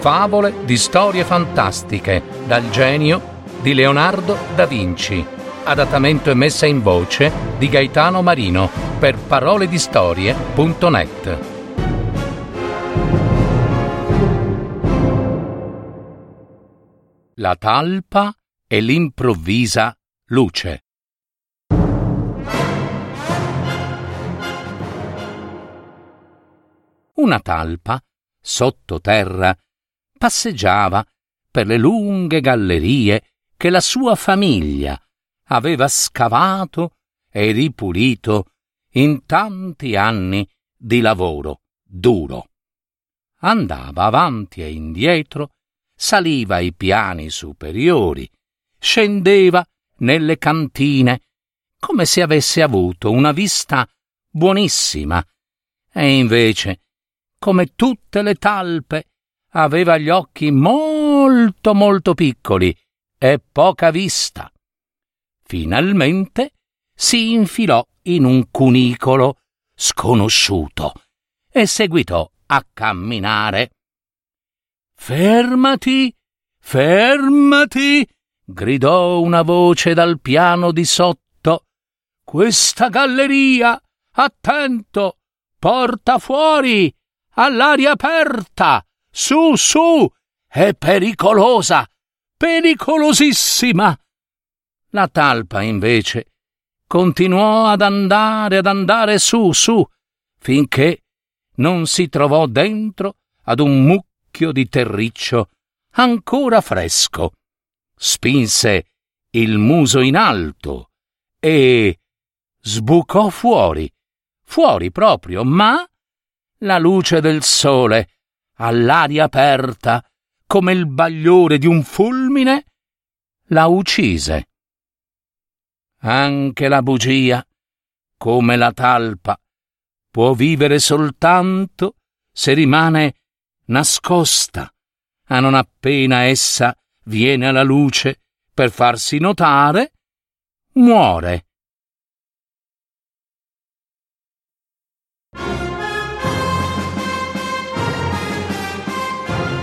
Favole di storie fantastiche dal genio di Leonardo da Vinci. Adattamento e messa in voce di Gaetano Marino per paroledistorie.net. La talpa e l'improvvisa luce. Una talpa, sottoterra, passeggiava per le lunghe gallerie che la sua famiglia aveva scavato e ripulito in tanti anni di lavoro duro. Andava avanti e indietro, saliva ai piani superiori, scendeva nelle cantine, come se avesse avuto una vista buonissima, e invece, come tutte le talpe, aveva gli occhi molto molto piccoli e poca vista. Finalmente si infilò in un cunicolo sconosciuto e seguitò a camminare. Fermati, fermati, gridò una voce dal piano di sotto. Questa galleria, attento, porta fuori, all'aria aperta. Su, su! È pericolosa! Pericolosissima! La talpa, invece, continuò ad andare, ad andare su, su, finché non si trovò dentro ad un mucchio di terriccio ancora fresco. Spinse il muso in alto e sbucò fuori, fuori proprio, ma la luce del sole all'aria aperta, come il bagliore di un fulmine, la uccise. Anche la bugia, come la talpa, può vivere soltanto se rimane nascosta, a non appena essa viene alla luce per farsi notare, muore.